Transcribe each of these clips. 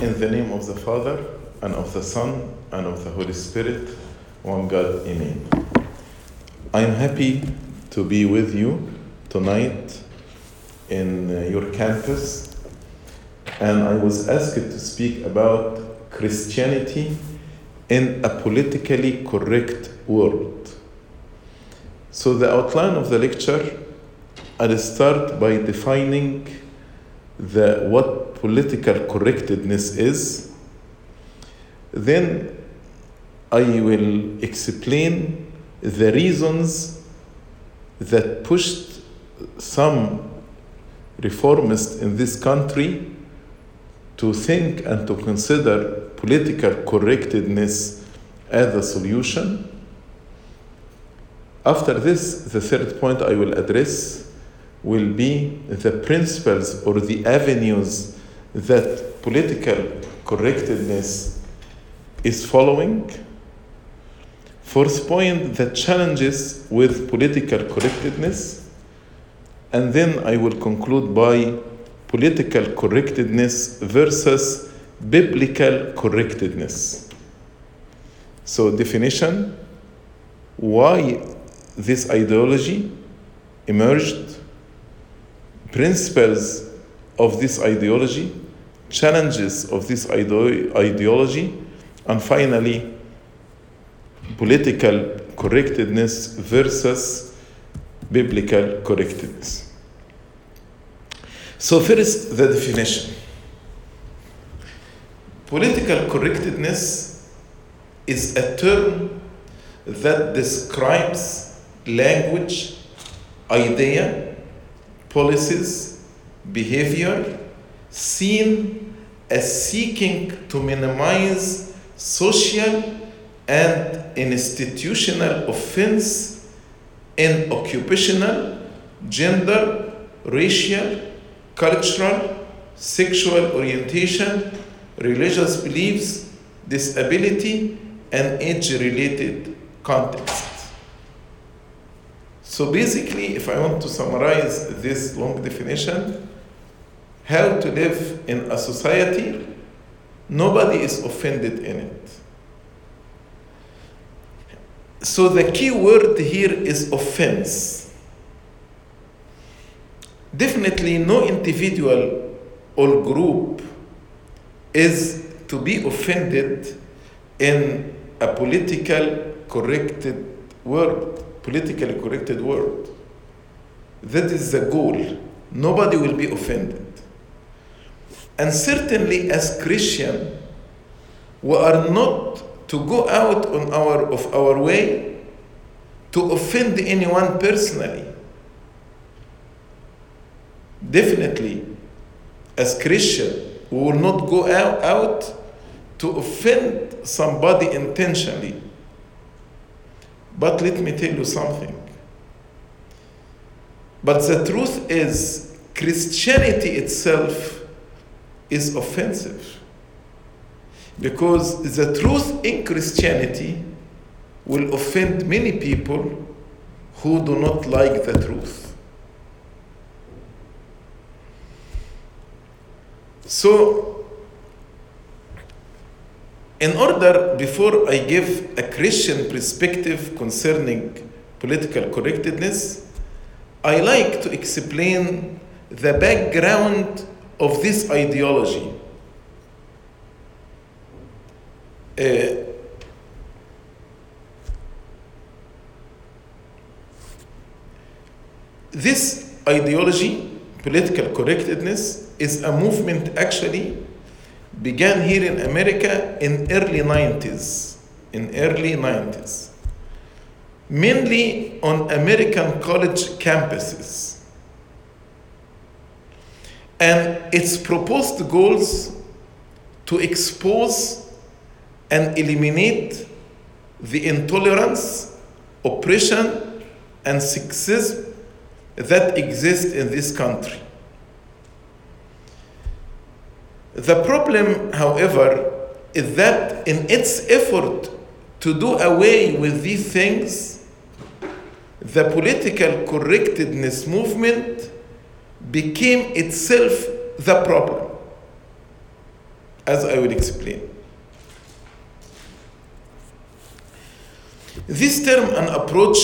In the name of the Father, and of the Son, and of the Holy Spirit, one God, Amen. I am happy to be with you tonight in uh, your campus, and I was asked to speak about Christianity in a politically correct world. So, the outline of the lecture, I'll start by defining the, what political correctness is. Then I will explain the reasons that pushed some reformists in this country to think and to consider political correctness as a solution. After this, the third point I will address will be the principles or the avenues that political correctness is following. Fourth point, the challenges with political correctness. And then I will conclude by political correctness versus biblical correctness. So, definition why this ideology emerged, principles of this ideology, challenges of this ide- ideology, and finally, political correctness versus biblical correctness. So, first, the definition. Political correctness is a term that describes language, idea, policies, behavior seen as seeking to minimize social and institutional offense in occupational, gender, racial, cultural, sexual orientation, religious beliefs, disability, and age related context. So basically, if I want to summarize this long definition, how to live in a society, nobody is offended in it. So the key word here is offense. Definitely, no individual or group is to be offended in a political corrected world, politically corrected world. That is the goal. Nobody will be offended. And certainly, as Christian, we are not to go out on our of our way to offend anyone personally. Definitely, as Christian, we will not go out, out to offend somebody intentionally. But let me tell you something. But the truth is, Christianity itself is offensive. Because the truth in Christianity will offend many people who do not like the truth. So, in order, before I give a Christian perspective concerning political correctness, I like to explain the background of this ideology. Uh, this ideology, political correctness, is a movement actually began here in America in early 90s. In early 90s. Mainly on American college campuses. And its proposed goals to expose and eliminate the intolerance, oppression, and sexism that exist in this country. The problem, however, is that in its effort to do away with these things, the political correctness movement became itself the problem. as I will explain. This term and approach,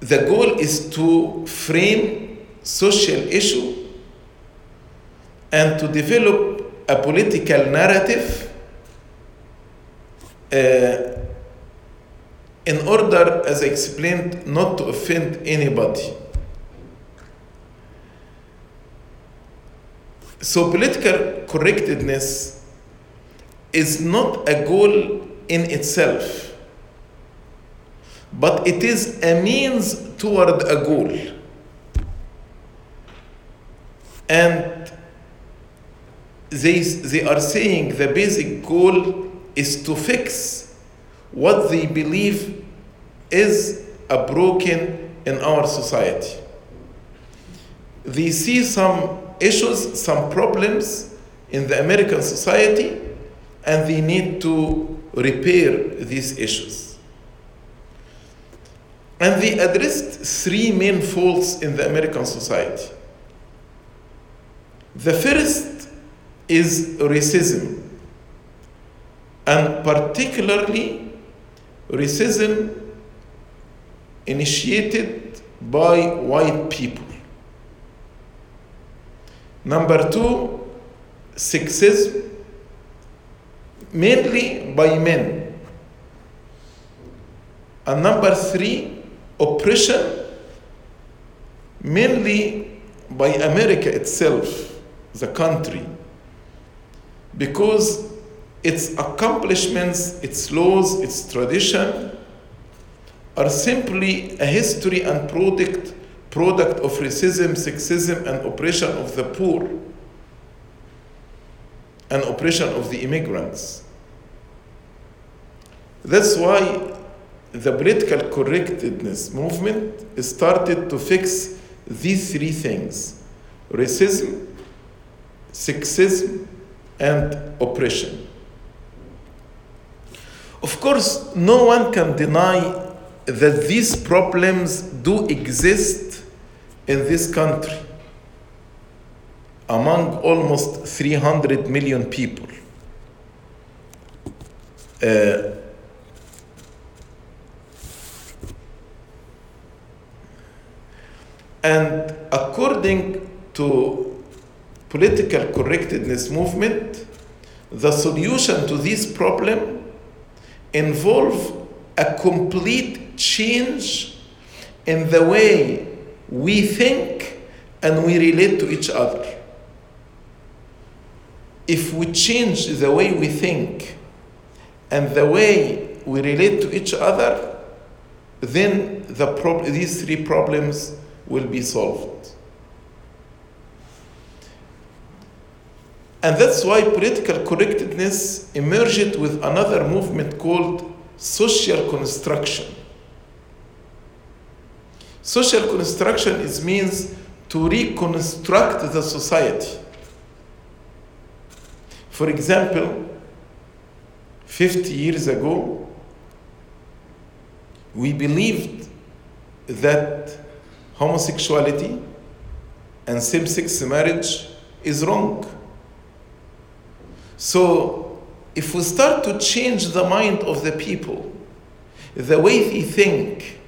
the goal is to frame social issue and to develop a political narrative uh, in order, as I explained, not to offend anybody. So, political correctness is not a goal in itself, but it is a means toward a goal. And they, they are saying the basic goal is to fix what they believe is a broken in our society. They see some issues, some problems in the American society, and they need to repair these issues. And they addressed three main faults in the American society. The first is racism, and particularly racism initiated by white people. Number two, sexism, mainly by men. And number three, oppression, mainly by America itself, the country, because its accomplishments, its laws, its tradition are simply a history and product, product of racism, sexism, and oppression of the poor and oppression of the immigrants. That's why the political correctness movement started to fix these three things racism, sexism, and oppression. Of course, no one can deny that these problems do exist in this country among almost 300 million people. Uh, and according to political correctness movement, the solution to this problem involve a complete change in the way we think and we relate to each other. If we change the way we think and the way we relate to each other, then the prob- these three problems will be solved. And that's why political correctness emerged with another movement called social construction. Social construction is means to reconstruct the society. For example, 50 years ago, we believed that homosexuality and same sex marriage is wrong. So, if we start to change the mind of the people, the way they think,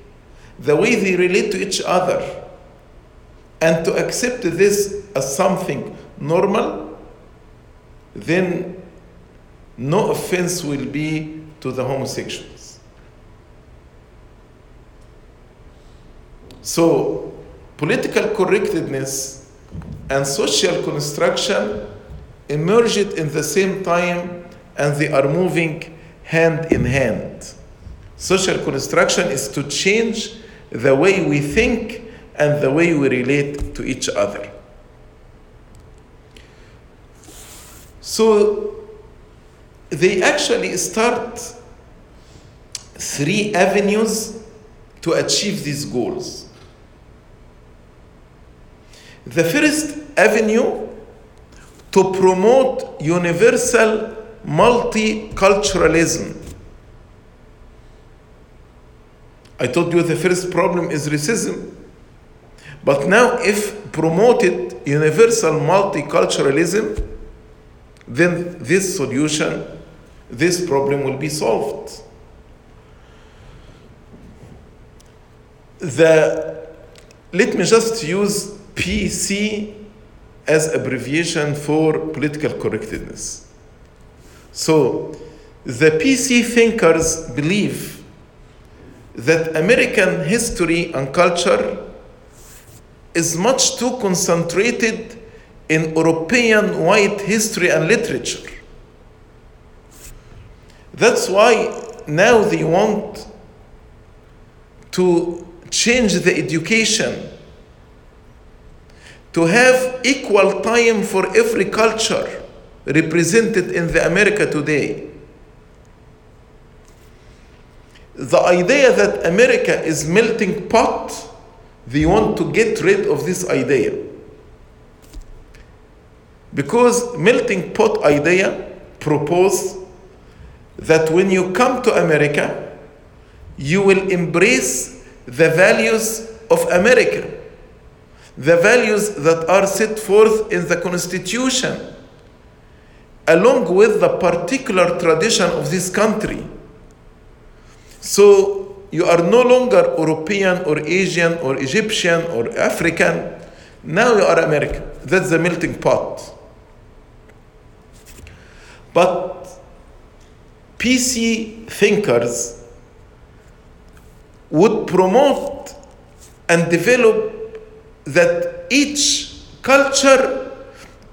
the way they relate to each other, and to accept this as something normal, then no offense will be to the homosexuals. So, political correctness and social construction emerged in the same time and they are moving hand in hand. Social construction is to change the way we think and the way we relate to each other. So they actually start three avenues to achieve these goals. The first avenue to promote universal multiculturalism. I told you the first problem is racism. But now, if promoted universal multiculturalism, then this solution, this problem will be solved. The, let me just use PC as abbreviation for political correctness. So, the PC thinkers believe that American history and culture is much too concentrated in European white history and literature. That's why now they want to change the education to have equal time for every culture represented in the America today. The idea that America is melting pot, they want to get rid of this idea. Because melting pot idea propose that when you come to America, you will embrace the values of America, the values that are set forth in the Constitution, along with the particular tradition of this country. So you are no longer European or Asian or Egyptian or African. Now you are American. That's the melting pot. But PC thinkers would promote and develop that each culture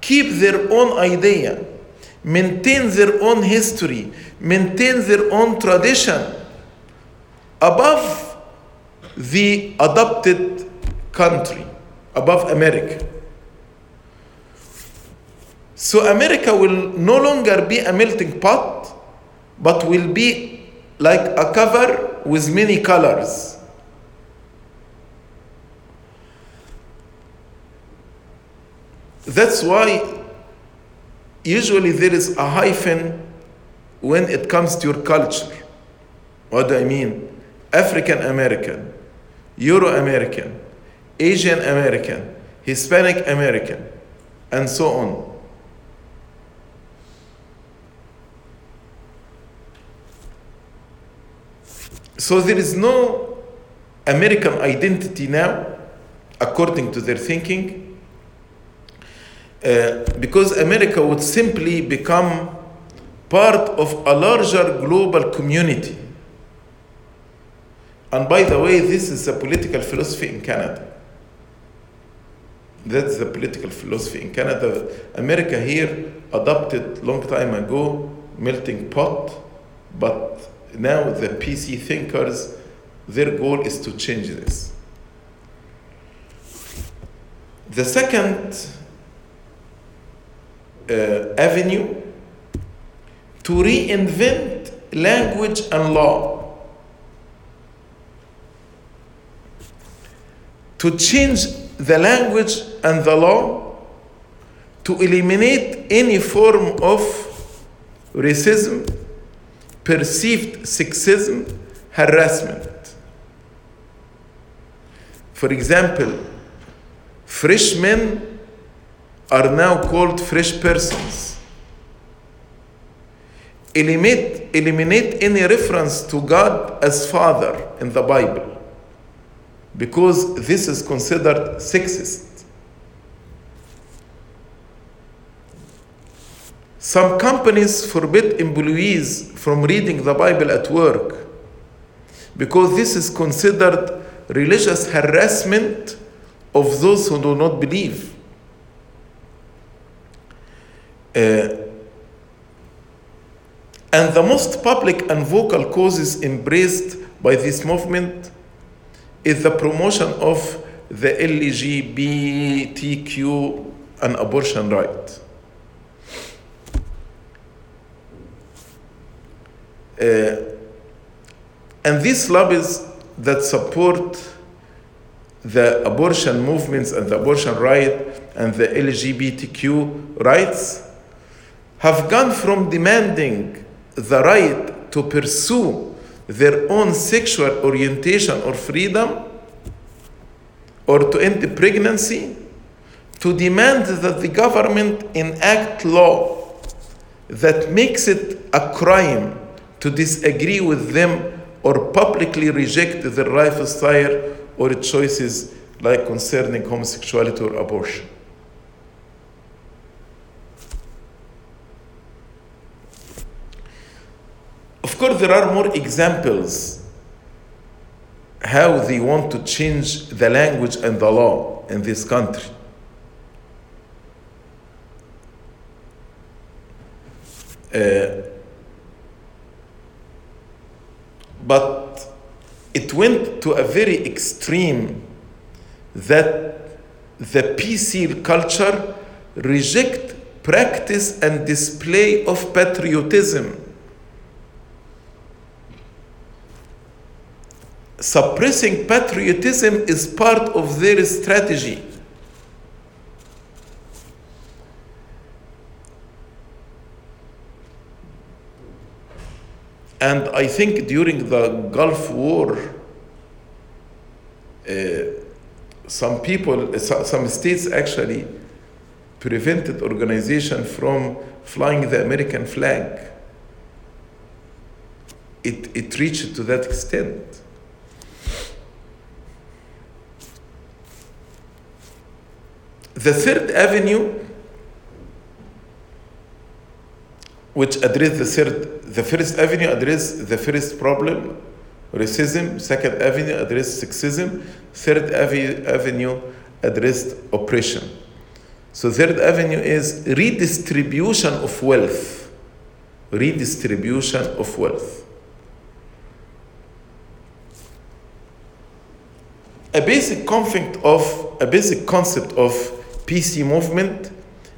keep their own idea, maintain their own history, maintain their own tradition above the adopted country, above America. So America will no longer be a melting pot, but will be like a cover with many colors. That's why usually there is a hyphen when it comes to your culture. What do I mean? African American, Euro American, Asian American, Hispanic American, and so on. So there is no American identity now, according to their thinking, uh, because America would simply become part of a larger global community. And by the way, this is a political philosophy in Canada. That's the political philosophy in Canada. America here adopted long time ago melting pot, but now the PC thinkers, their goal is to change this. The second uh, avenue to reinvent language and law. To change the language and the law to eliminate any form of racism, perceived sexism, harassment. For example, freshmen are now called fresh persons. Eliminate, eliminate any reference to God as Father in the Bible because this is considered sexist. Some companies forbid employees from reading the Bible at work because this is considered religious harassment of those who do not believe. Uh, and the most public and vocal causes embraced by this movement is the promotion of the LGBTQ and abortion right. Uh, and these lobbies that support the abortion movements and the abortion right and the LGBTQ rights have gone from demanding the right to pursue their own sexual orientation or freedom or to end the pregnancy to demand that the government enact law that makes it a crime to disagree with them or publicly reject their lifestyle or choices like concerning homosexuality or abortion. Of course, there are more examples how they want to change the language and the law in this country. Uh, but it went to a very extreme that the PC culture reject practice and display of patriotism suppressing patriotism is part of their strategy. And I think during the Gulf War, uh, some people, some states actually prevented organization from flying the American flag. It, it reached to that extent. The third avenue, which address the third, the first avenue address the first problem, racism. Second avenue address sexism. Third avenue addressed oppression. So third avenue is redistribution of wealth. Redistribution of wealth. A basic concept of a basic concept of PC movement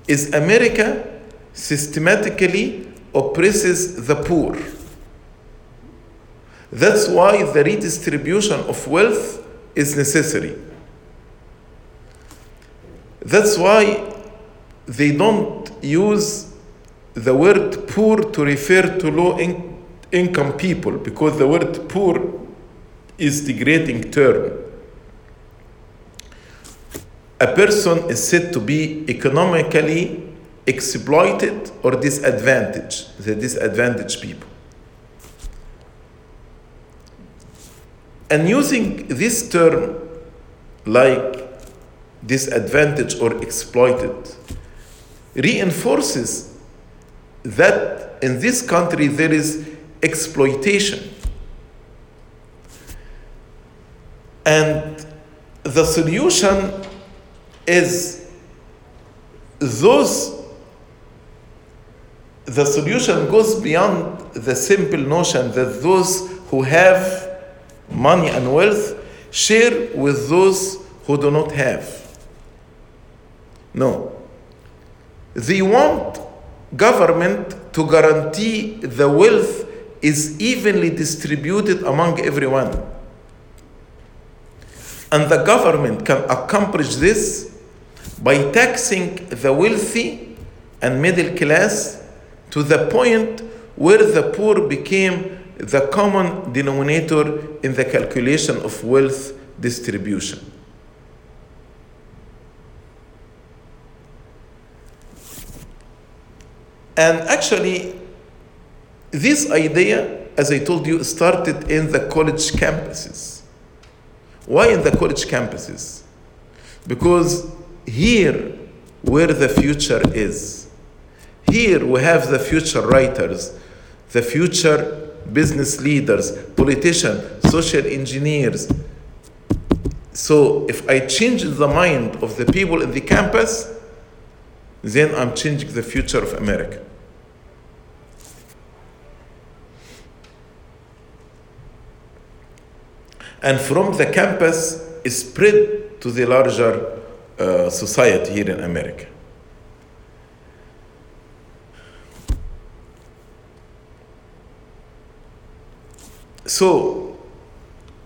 is America systematically oppresses the poor. That's why the redistribution of wealth is necessary. That's why they don't use the word poor to refer to low in- income people because the word poor is degrading term a person is said to be economically exploited or disadvantaged, the disadvantaged people. And using this term like disadvantaged or exploited reinforces that in this country there is exploitation. And the solution is those the solution goes beyond the simple notion that those who have money and wealth share with those who do not have. No. They want government to guarantee the wealth is evenly distributed among everyone. And the government can accomplish this by taxing the wealthy and middle class to the point where the poor became the common denominator in the calculation of wealth distribution. And actually, this idea, as I told you, started in the college campuses. Why in the college campuses? Because here where the future is. Here we have the future writers, the future business leaders, politicians, social engineers. So if I change the mind of the people in the campus, then I'm changing the future of America. And from the campus, it spread to the larger uh, society here in America. So,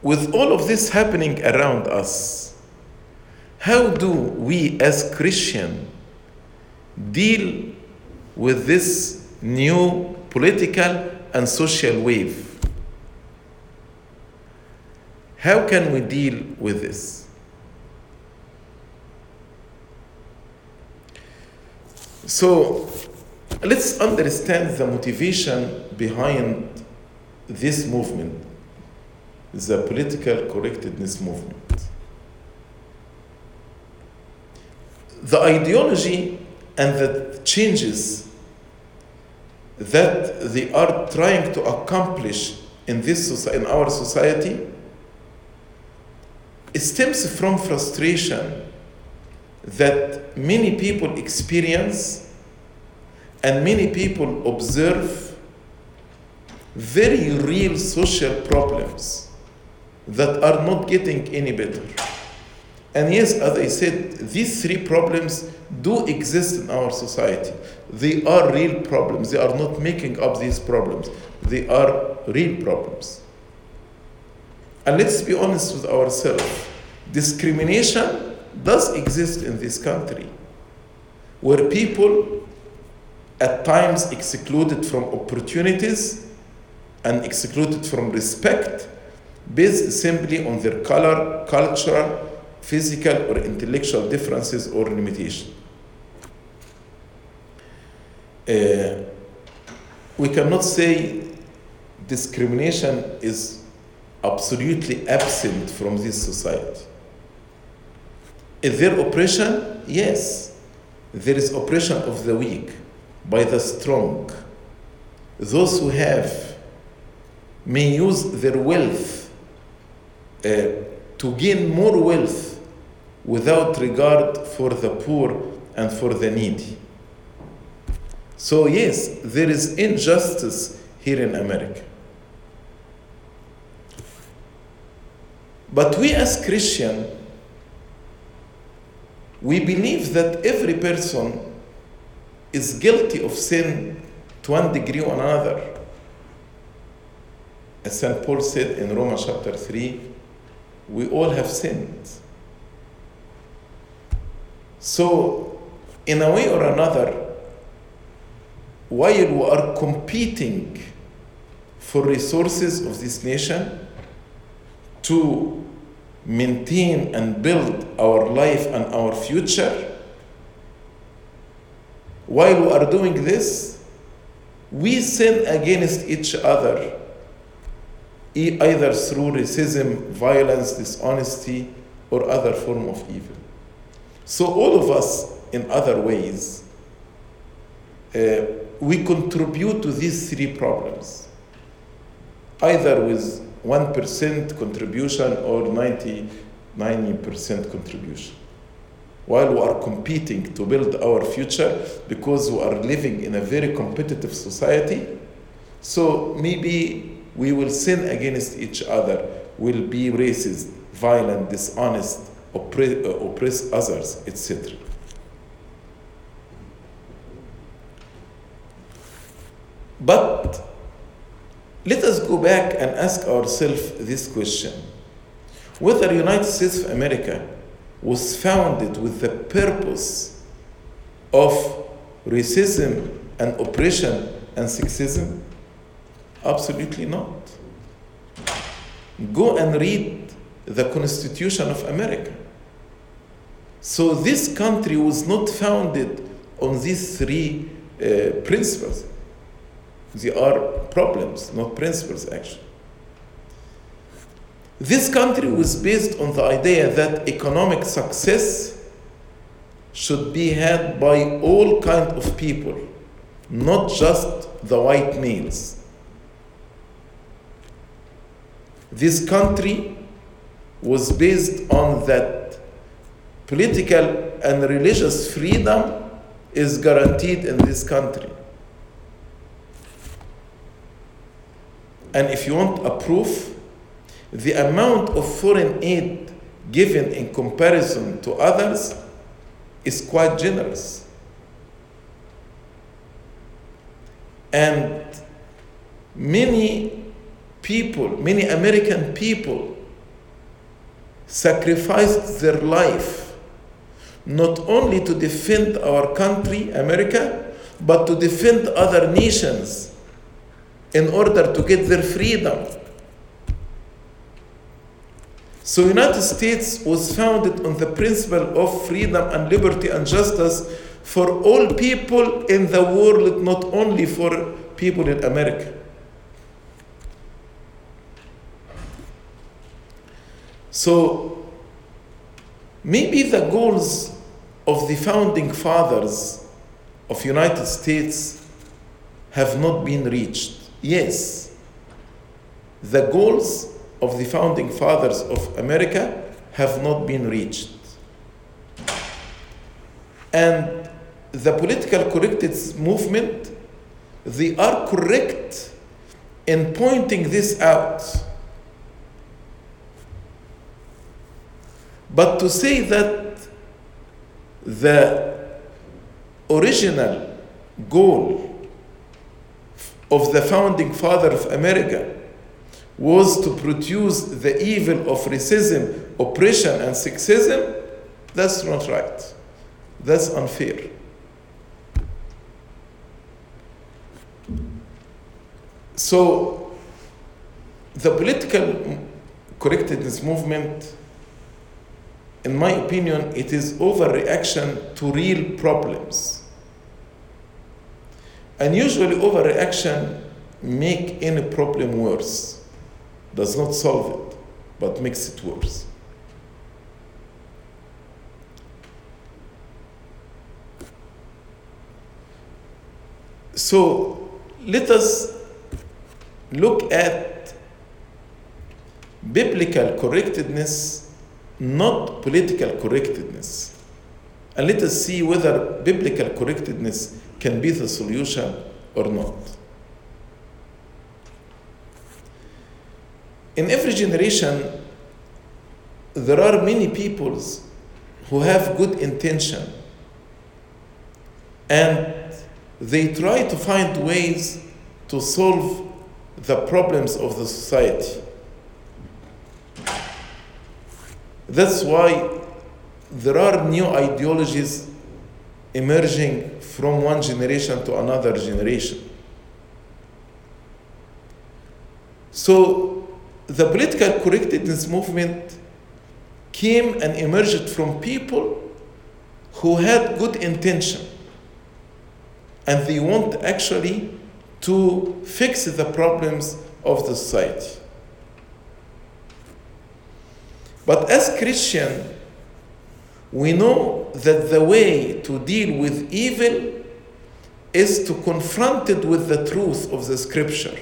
with all of this happening around us, how do we as Christian deal with this new political and social wave? How can we deal with this? So let's understand the motivation behind this movement, the political correctness movement. The ideology and the changes that they are trying to accomplish in this in our society stems from frustration that many people experience and many people observe very real social problems that are not getting any better. And yes, as I said, these three problems do exist in our society. They are real problems. They are not making up these problems. They are real problems. And let's be honest with ourselves. Discrimination does exist in this country where people at times excluded from opportunities and excluded from respect based simply on their color, cultural, physical, or intellectual differences or limitation. Uh, we cannot say discrimination is absolutely absent from this society. Is there oppression? Yes. There is oppression of the weak by the strong. Those who have may use their wealth uh, to gain more wealth without regard for the poor and for the needy. So, yes, there is injustice here in America. But we as Christian, we believe that every person is guilty of sin to one degree or another. As St. Paul said in Romans chapter 3, we all have sinned. So, in a way or another, while we are competing for resources of this nation to maintain and build our life and our future, while we are doing this, we sin against each other, either through racism, violence, dishonesty, or other form of evil. So all of us, in other ways, uh, we contribute to these three problems, either with 1% contribution or 90, 90% contribution. While we are competing to build our future because we are living in a very competitive society, so maybe we will sin against each other, will be racist, violent, dishonest, oppress, uh, oppress others, etc. But let us go back and ask ourselves this question whether United States of America was founded with the purpose of racism and oppression and sexism? Absolutely not. Go and read the Constitution of America. So this country was not founded on these three uh, principles. They are problems, not principles, actually. This country was based on the idea that economic success should be had by all kind of people, not just the white males. This country was based on that political and religious freedom is guaranteed in this country. And if you want a proof, the amount of foreign aid given in comparison to others is quite generous. And many people, many American people, sacrificed their life not only to defend our country, America, but to defend other nations in order to get their freedom. So United States was founded on the principle of freedom and liberty and justice for all people in the world, not only for people in America. So maybe the goals of the founding fathers of United States have not been reached. Yes, the goals of the founding fathers of America have not been reached. And the political correctness movement, they are correct in pointing this out. But to say that the original goal of the founding father of America was to produce the evil of racism, oppression, and sexism, that's not right. That's unfair. So, the political correctness movement, in my opinion, it is overreaction to real problems. And usually overreaction make any problem worse. Does not solve it, but makes it worse. So let us look at biblical correctedness, not political correctedness. And let us see whether biblical correctedness can be the solution or not. In every generation, there are many peoples who have good intention and they try to find ways to solve the problems of the society. That's why there are new ideologies emerging from one generation to another generation. So the political correctness movement came and emerged from people who had good intention and they want actually to fix the problems of the society. But as Christian, we know that the way to deal with evil is to confront it with the truth of the scripture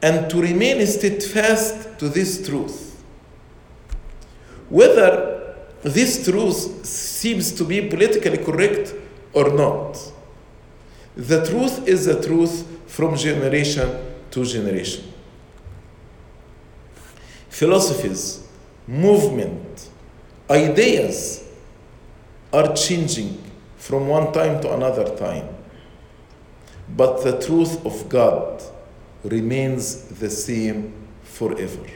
and to remain steadfast to this truth. Whether this truth seems to be politically correct or not, the truth is the truth from generation to generation. Philosophies, movement, ideas are changing from one time to another time. But the truth of God remains the same forever,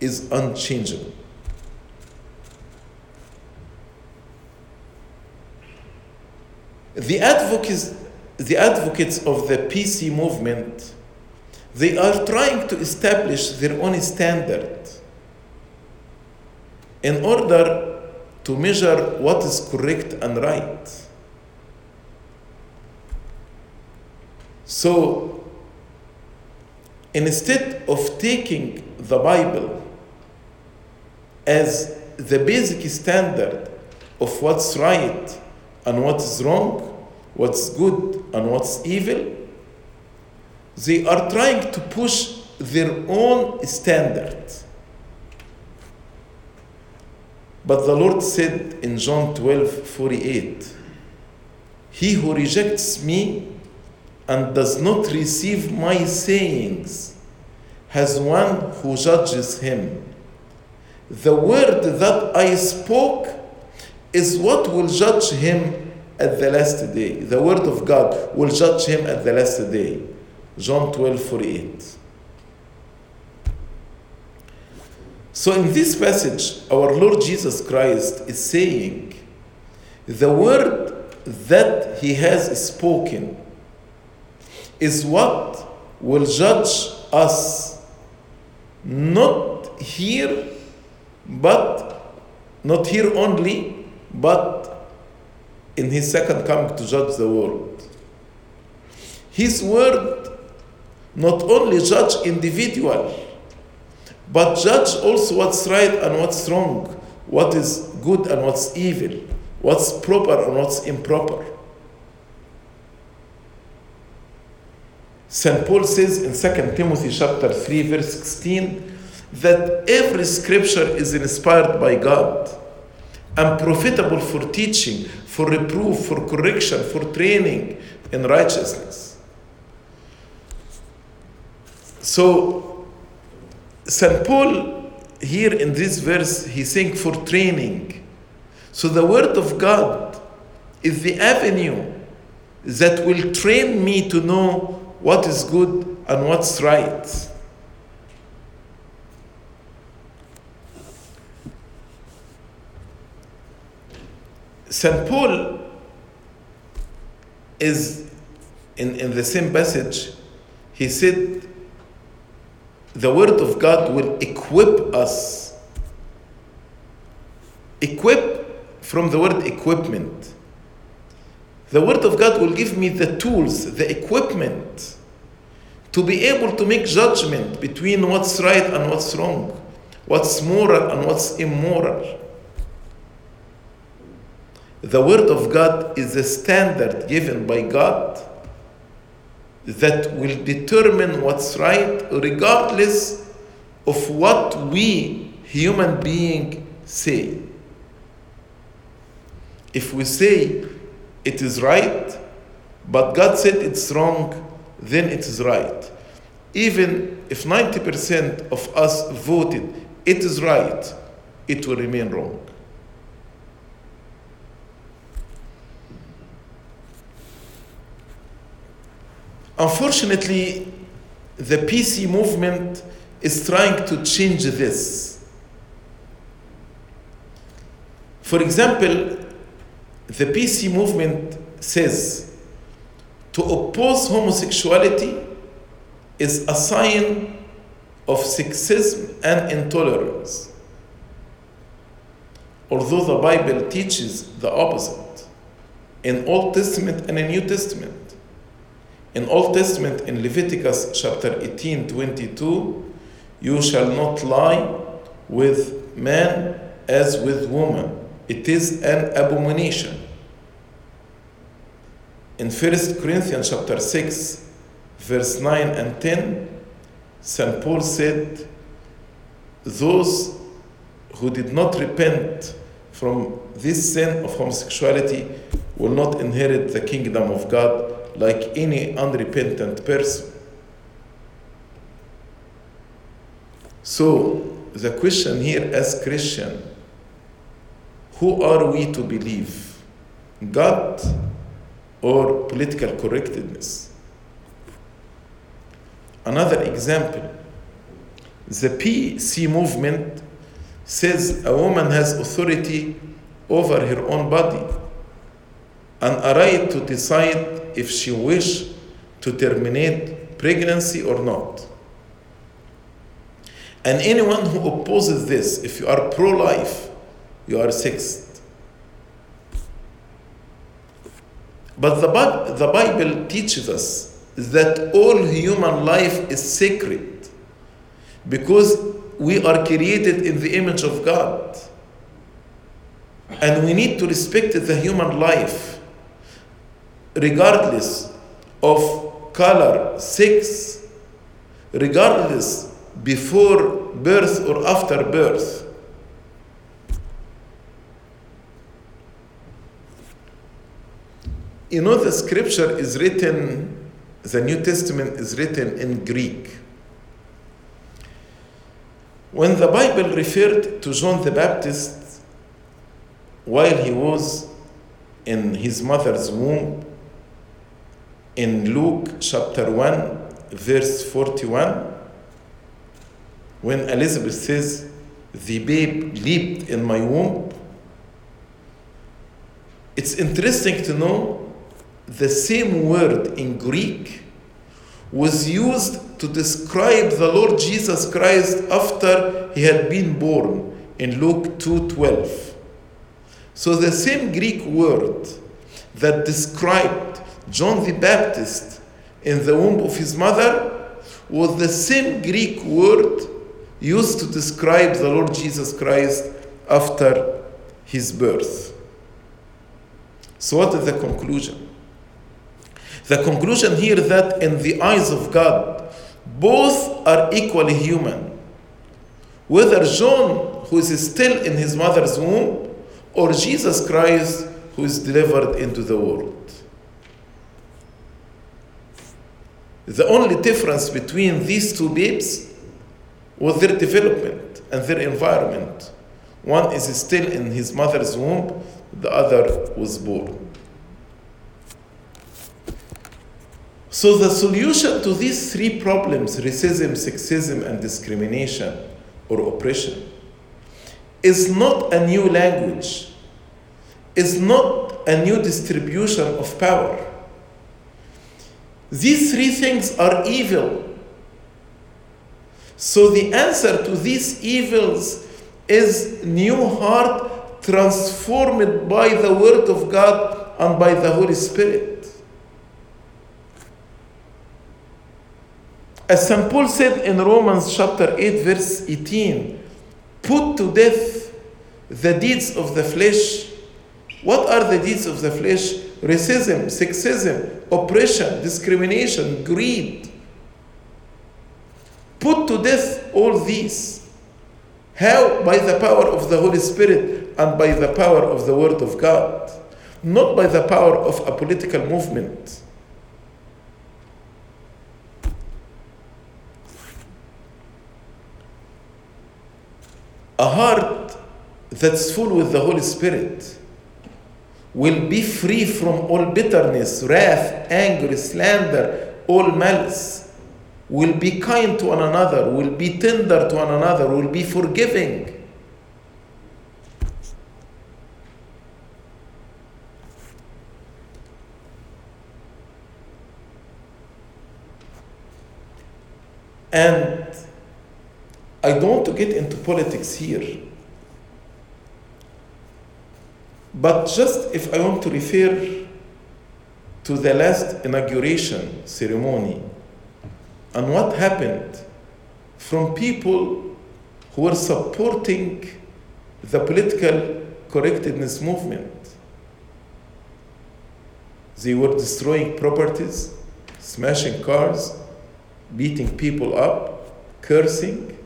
is unchangeable. The advocates, the advocates of the PC movement, they are trying to establish their own standard in order to measure what is correct and right. So, instead of taking the Bible as the basic standard of what's right and what's wrong, what's good and what's evil, they are trying to push their own standard. But the Lord said in John 12 48, He who rejects me and does not receive my sayings has one who judges him. The word that I spoke is what will judge him at the last day. The word of God will judge him at the last day. John 12 48. So, in this passage, our Lord Jesus Christ is saying the word that he has spoken is what will judge us not here, but not here only, but in his second coming to judge the world. His word not only judge individual, but judge also what's right and what's wrong, what is good and what's evil, what's proper and what's improper. St. Paul says in 2 Timothy chapter 3 verse 16 that every scripture is inspired by God and profitable for teaching, for reproof, for correction, for training in righteousness. So St. Paul here in this verse he's saying for training. So the word of God is the avenue that will train me to know what is good and what's right. St. Paul is in, in the same passage, he said, the word of God will equip us. Equip from the word equipment. The Word of God will give me the tools, the equipment to be able to make judgment between what's right and what's wrong, what's moral and what's immoral. The Word of God is a standard given by God that will determine what's right regardless of what we human being say. If we say it is right, but God said it's wrong, then it is right. Even if 90% of us voted it is right, it will remain wrong. Unfortunately, the PC movement is trying to change this. For example, the PC movement says to oppose homosexuality is a sign of sexism and intolerance. Although the Bible teaches the opposite in Old Testament and in New Testament. In Old Testament, in Leviticus chapter 18 22, you shall not lie with man as with woman. It is an abomination. In 1 Corinthians chapter 6, verse 9 and 10, St. Paul said, Those who did not repent from this sin of homosexuality will not inherit the kingdom of God like any unrepentant person. So, the question here as Christian, who are we to believe? God or political correctness? Another example, the PC movement says a woman has authority over her own body and a right to decide if she wish to terminate pregnancy or not. And anyone who opposes this, if you are pro life, you are sexist. But the, the Bible teaches us that all human life is sacred because we are created in the image of God. And we need to respect the human life regardless of color, sex, regardless before birth or after birth. You know, the scripture is written, the New Testament is written in Greek. When the Bible referred to John the Baptist while he was in his mother's womb, in Luke chapter 1, verse 41, when Elizabeth says, The babe leaped in my womb, it's interesting to know the same word in Greek was used to describe the Lord Jesus Christ after he had been born in Luke 2:12. So the same Greek word that described John the Baptist in the womb of his mother was the same Greek word used to describe the Lord Jesus Christ after his birth. So, what is the conclusion? The conclusion here that in the eyes of God, both are equally human. Whether John, who is still in his mother's womb, or Jesus Christ, who is delivered into the world. The only difference between these two babes was their development and their environment. One is still in his mother's womb, the other was born. So, the solution to these three problems racism, sexism, and discrimination or oppression is not a new language, is not a new distribution of power. These three things are evil. So, the answer to these evils is new heart transformed by the Word of God and by the Holy Spirit. As St. Paul said in Romans chapter 8, verse 18, put to death the deeds of the flesh. What are the deeds of the flesh? Racism, sexism, oppression, discrimination, greed. Put to death all these. How? By the power of the Holy Spirit and by the power of the Word of God, not by the power of a political movement. A heart that's full with the Holy Spirit will be free from all bitterness, wrath, anger, slander, all malice, will be kind to one another, will be tender to one another, will be forgiving. And I don't want to get into politics here. But just if I want to refer to the last inauguration ceremony and what happened from people who were supporting the political correctness movement. They were destroying properties, smashing cars, beating people up, cursing.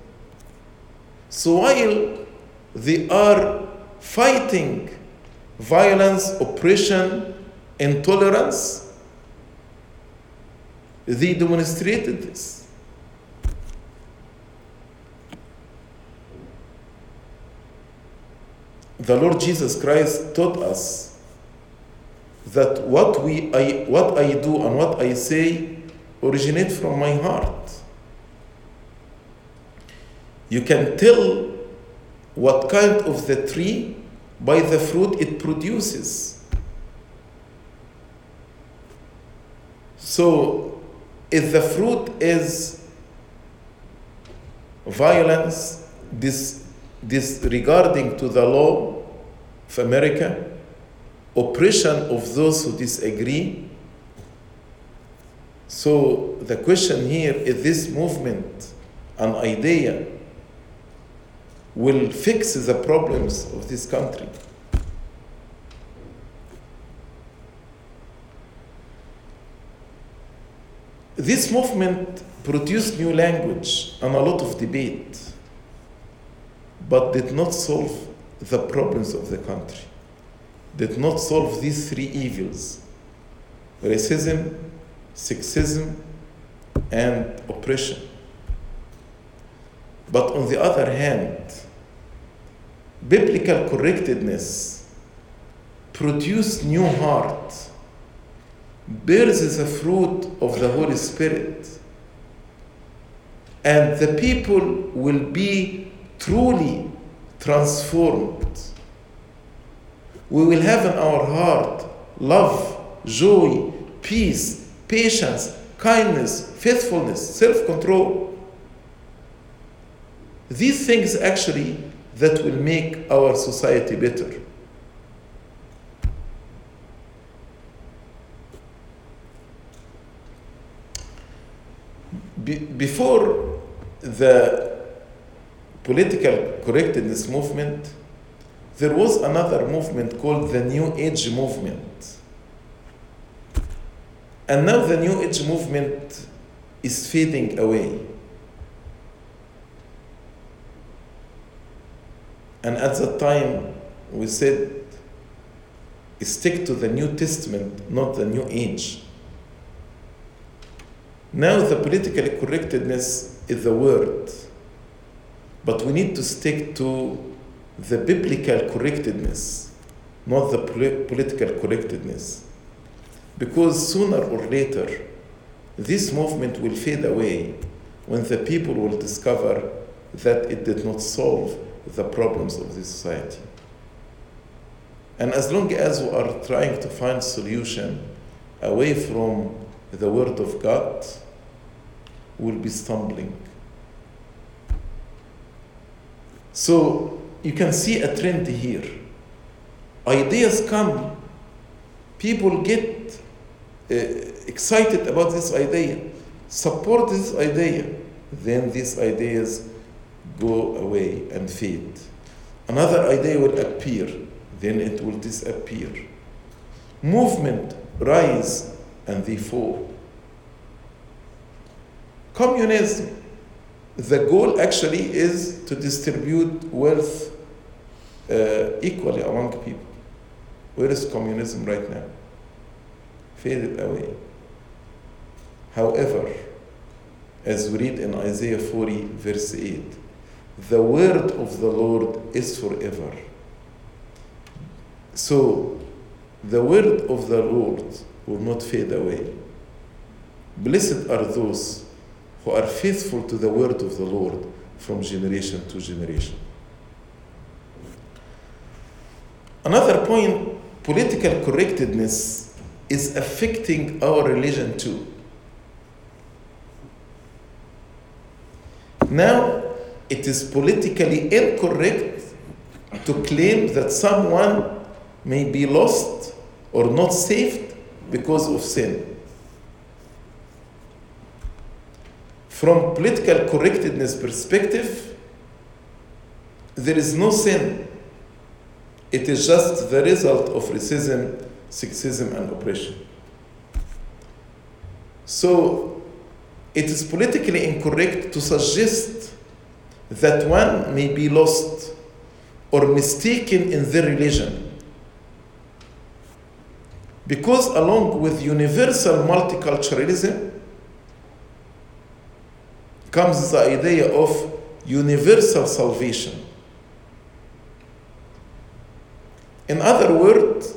So while they are fighting violence, oppression, intolerance, they demonstrated this. The Lord Jesus Christ taught us that what, we, I, what I do and what I say originate from my heart. You can tell what kind of the tree by the fruit it produces. So, if the fruit is violence, dis, disregarding to the law of America, oppression of those who disagree. So the question here is this movement an idea will fix the problems of this country. This movement produced new language and a lot of debate, but did not solve the problems of the country, did not solve these three evils racism, sexism, and oppression. But on the other hand, biblical correctedness produces new heart, bears the fruit of the Holy Spirit, and the people will be truly transformed. We will have in our heart love, joy, peace, patience, kindness, faithfulness, self control. These things actually that will make our society better. Be- before the political correctness movement, there was another movement called the New Age movement. And now the New Age movement is fading away. And at that time, we said, stick to the New Testament, not the New Age. Now, the political correctness is the word, but we need to stick to the biblical correctness, not the political correctness. Because sooner or later, this movement will fade away when the people will discover that it did not solve the problems of this society. And as long as we are trying to find solution away from the Word of God, we'll be stumbling. So you can see a trend here. Ideas come, people get uh, excited about this idea, support this idea, then these ideas go away and fade. Another idea will appear, then it will disappear. Movement rise and they fall. Communism, the goal actually is to distribute wealth uh, equally among people. Where is communism right now? Faded away. However, as we read in Isaiah 40, verse 8, the word of the Lord is forever. So, the word of the Lord will not fade away. Blessed are those who are faithful to the word of the Lord from generation to generation. Another point political correctness is affecting our religion too. Now, it is politically incorrect to claim that someone may be lost or not saved because of sin. From political correctness perspective, there is no sin. It is just the result of racism, sexism, and oppression. So, it is politically incorrect to suggest that one may be lost or mistaken in their religion. Because, along with universal multiculturalism, comes the idea of universal salvation. In other words,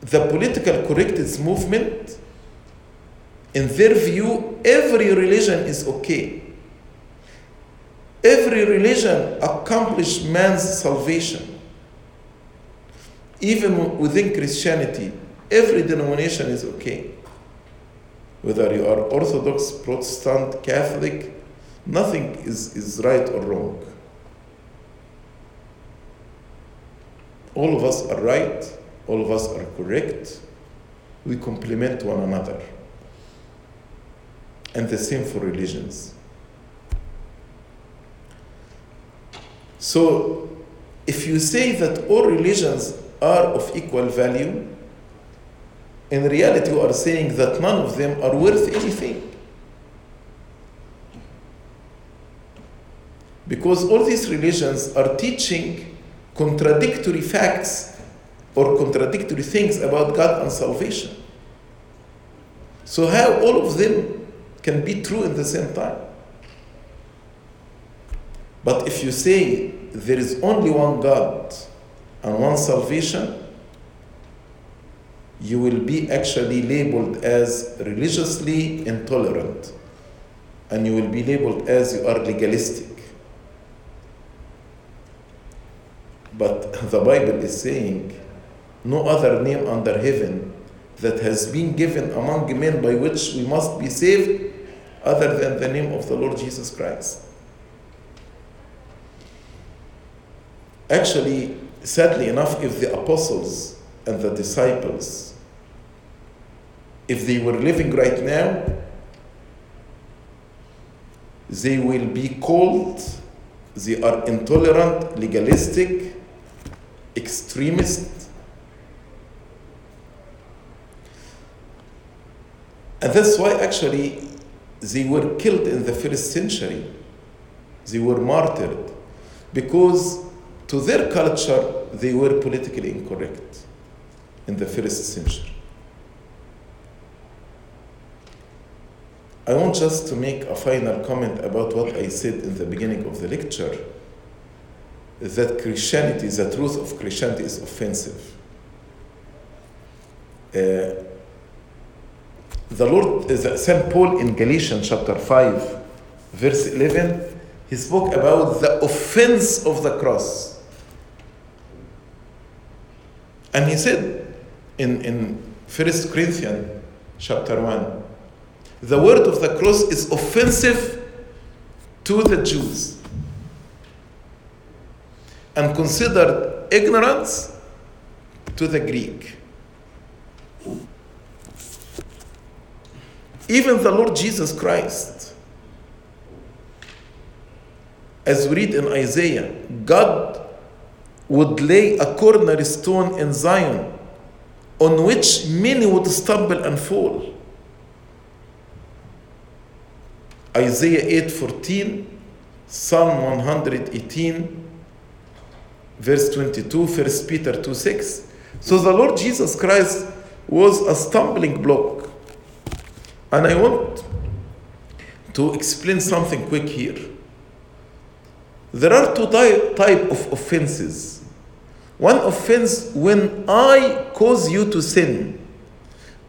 the political correctness movement, in their view, every religion is okay. Every religion accomplishes man's salvation. Even within Christianity, every denomination is okay. Whether you are Orthodox, Protestant, Catholic, nothing is, is right or wrong. All of us are right, all of us are correct. We complement one another. And the same for religions. So, if you say that all religions are of equal value, in reality, you are saying that none of them are worth anything. Because all these religions are teaching contradictory facts or contradictory things about God and salvation. So, how all of them can be true at the same time? But if you say there is only one God and one salvation, you will be actually labeled as religiously intolerant and you will be labeled as you are legalistic. But the Bible is saying, no other name under heaven that has been given among men by which we must be saved other than the name of the Lord Jesus Christ. Actually, sadly enough, if the apostles and the disciples, if they were living right now, they will be called, they are intolerant, legalistic, extremist. And that's why actually they were killed in the first century. They were martyred because to their culture they were politically incorrect in the first century. I want just to make a final comment about what I said in the beginning of the lecture that Christianity, the truth of Christianity is offensive. Uh, the Lord, the St. Paul in Galatians chapter 5, verse 11, he spoke about the offense of the cross. And he said in, in 1 Corinthians chapter 1, the word of the cross is offensive to the Jews and considered ignorance to the Greek. Even the Lord Jesus Christ, as we read in Isaiah, God would lay a cornerstone in Zion on which many would stumble and fall. Isaiah 8:14, Psalm 118, verse 22, 1 Peter 2 6. So the Lord Jesus Christ was a stumbling block. And I want to explain something quick here. There are two type, type of offenses. One offense when I cause you to sin.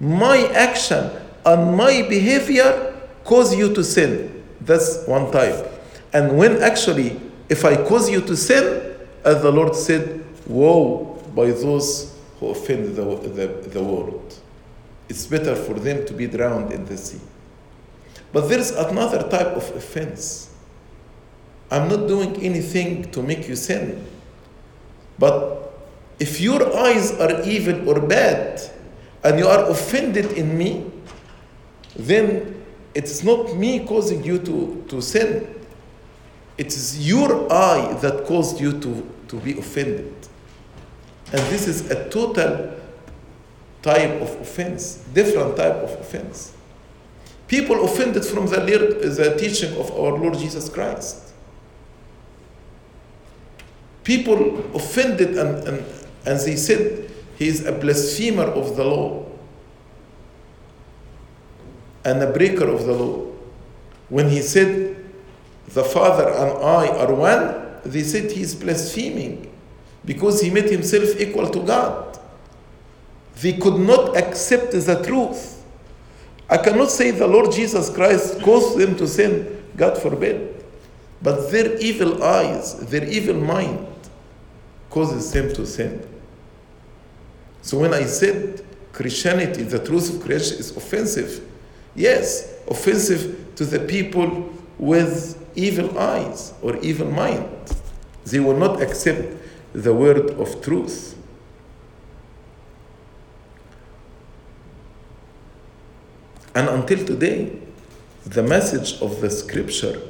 My action and my behavior cause you to sin. That's one type. And when actually, if I cause you to sin, as the Lord said, woe by those who offend the, the, the world. It's better for them to be drowned in the sea. But there's another type of offense. I'm not doing anything to make you sin. But if your eyes are evil or bad and you are offended in me, then it's not me causing you to, to sin. It is your eye that caused you to, to be offended. And this is a total type of offense, different type of offense. People offended from the, the teaching of our Lord Jesus Christ. People offended and, and, and they said he is a blasphemer of the law and a breaker of the law. When he said, The Father and I are one, they said he is blaspheming because he made himself equal to God. They could not accept the truth. I cannot say the Lord Jesus Christ caused them to sin, God forbid. But their evil eyes, their evil mind, causes them to sin. So when I said Christianity, the truth of Christianity is offensive, yes, offensive to the people with evil eyes or evil mind. They will not accept the word of truth. And until today, the message of the scripture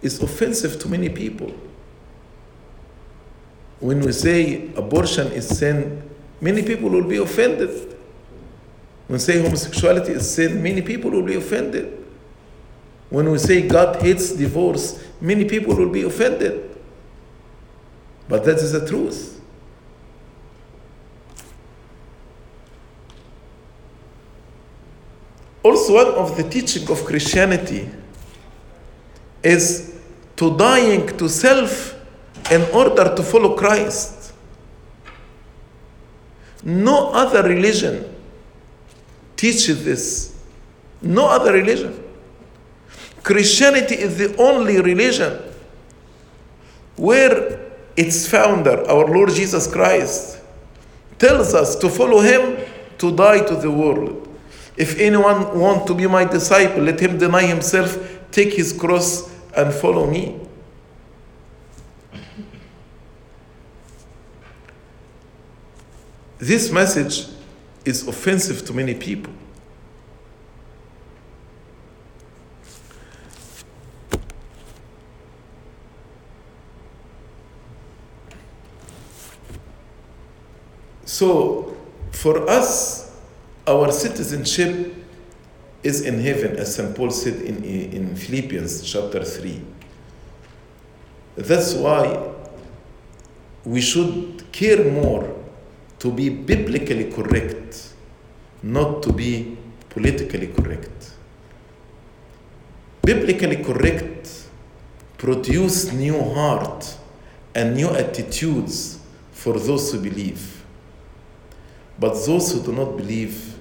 is offensive to many people. When we say abortion is sin, many people will be offended. When we say homosexuality is sin, many people will be offended. When we say God hates divorce, many people will be offended. But that is the truth. Also, one of the teaching of Christianity is to dying to self in order to follow Christ. No other religion teaches this. No other religion. Christianity is the only religion where its founder, our Lord Jesus Christ, tells us to follow him to die to the world. If anyone want to be my disciple, let him deny himself, take his cross and follow me. this message is offensive to many people. So, for us, our citizenship is in heaven, as St. Paul said in, in Philippians chapter 3. That's why we should care more to be biblically correct, not to be politically correct. Biblically correct produce new heart and new attitudes for those who believe. But those who do not believe,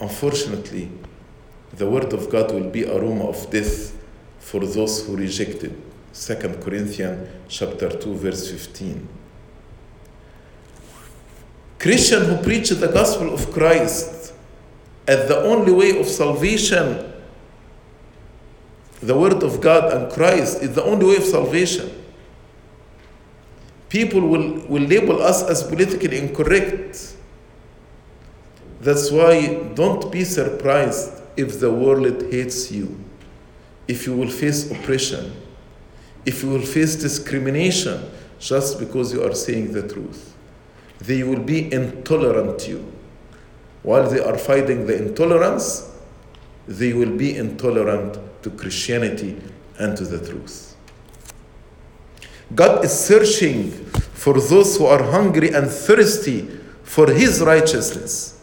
unfortunately, the word of God will be aroma of death for those who reject it. 2 Corinthians chapter 2 verse 15. Christian who preach the gospel of Christ as the only way of salvation, the word of God and Christ is the only way of salvation. People will, will label us as politically incorrect. That's why don't be surprised if the world hates you, if you will face oppression, if you will face discrimination just because you are saying the truth. They will be intolerant to you. While they are fighting the intolerance, they will be intolerant to Christianity and to the truth. God is searching for those who are hungry and thirsty for His righteousness.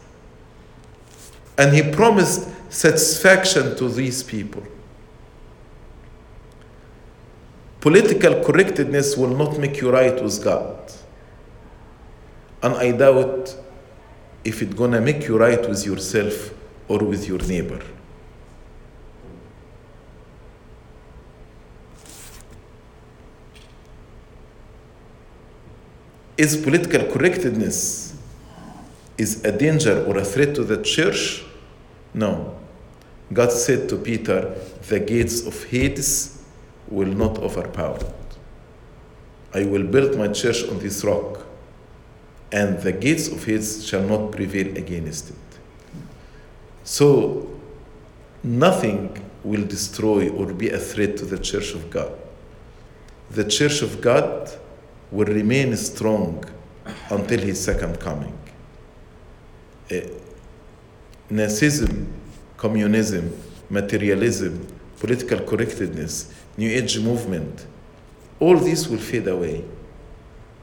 And He promised satisfaction to these people. Political correctness will not make you right with God. And I doubt if it's gonna make you right with yourself or with your neighbor. Is political correctness is a danger or a threat to the church? No. God said to Peter, the gates of Hades will not overpower it. I will build my church on this rock, and the gates of Hades shall not prevail against it. So, nothing will destroy or be a threat to the church of God. The church of God will remain strong until his second coming. Uh, Nazism, communism, materialism, political correctness, New Age movement, all these will fade away.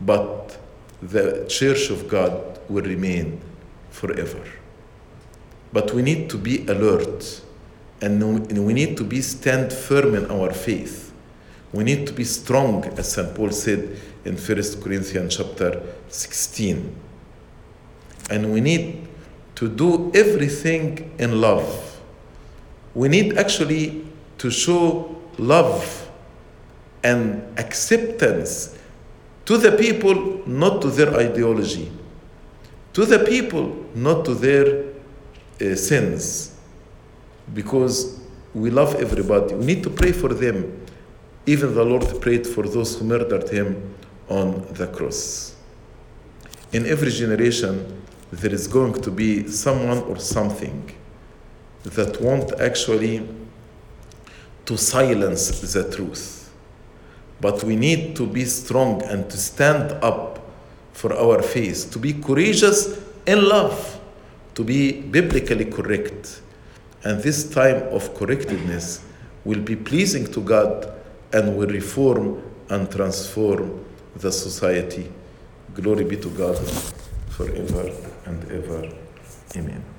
But the church of God will remain forever. But we need to be alert and we need to be stand firm in our faith. We need to be strong, as St. Paul said in 1 Corinthians chapter 16. And we need to do everything in love. We need actually to show love and acceptance to the not to their ideology, to the people, not to their uh, sins, because we love everybody. We need to pray for them. Even the Lord prayed for those who murdered him on the cross. In every generation, there is going to be someone or something that want actually to silence the truth. But we need to be strong and to stand up for our faith, to be courageous in love, to be biblically correct. And this time of correctedness will be pleasing to God and will reform and transform the society. Glory be to God forever and ever. Amen.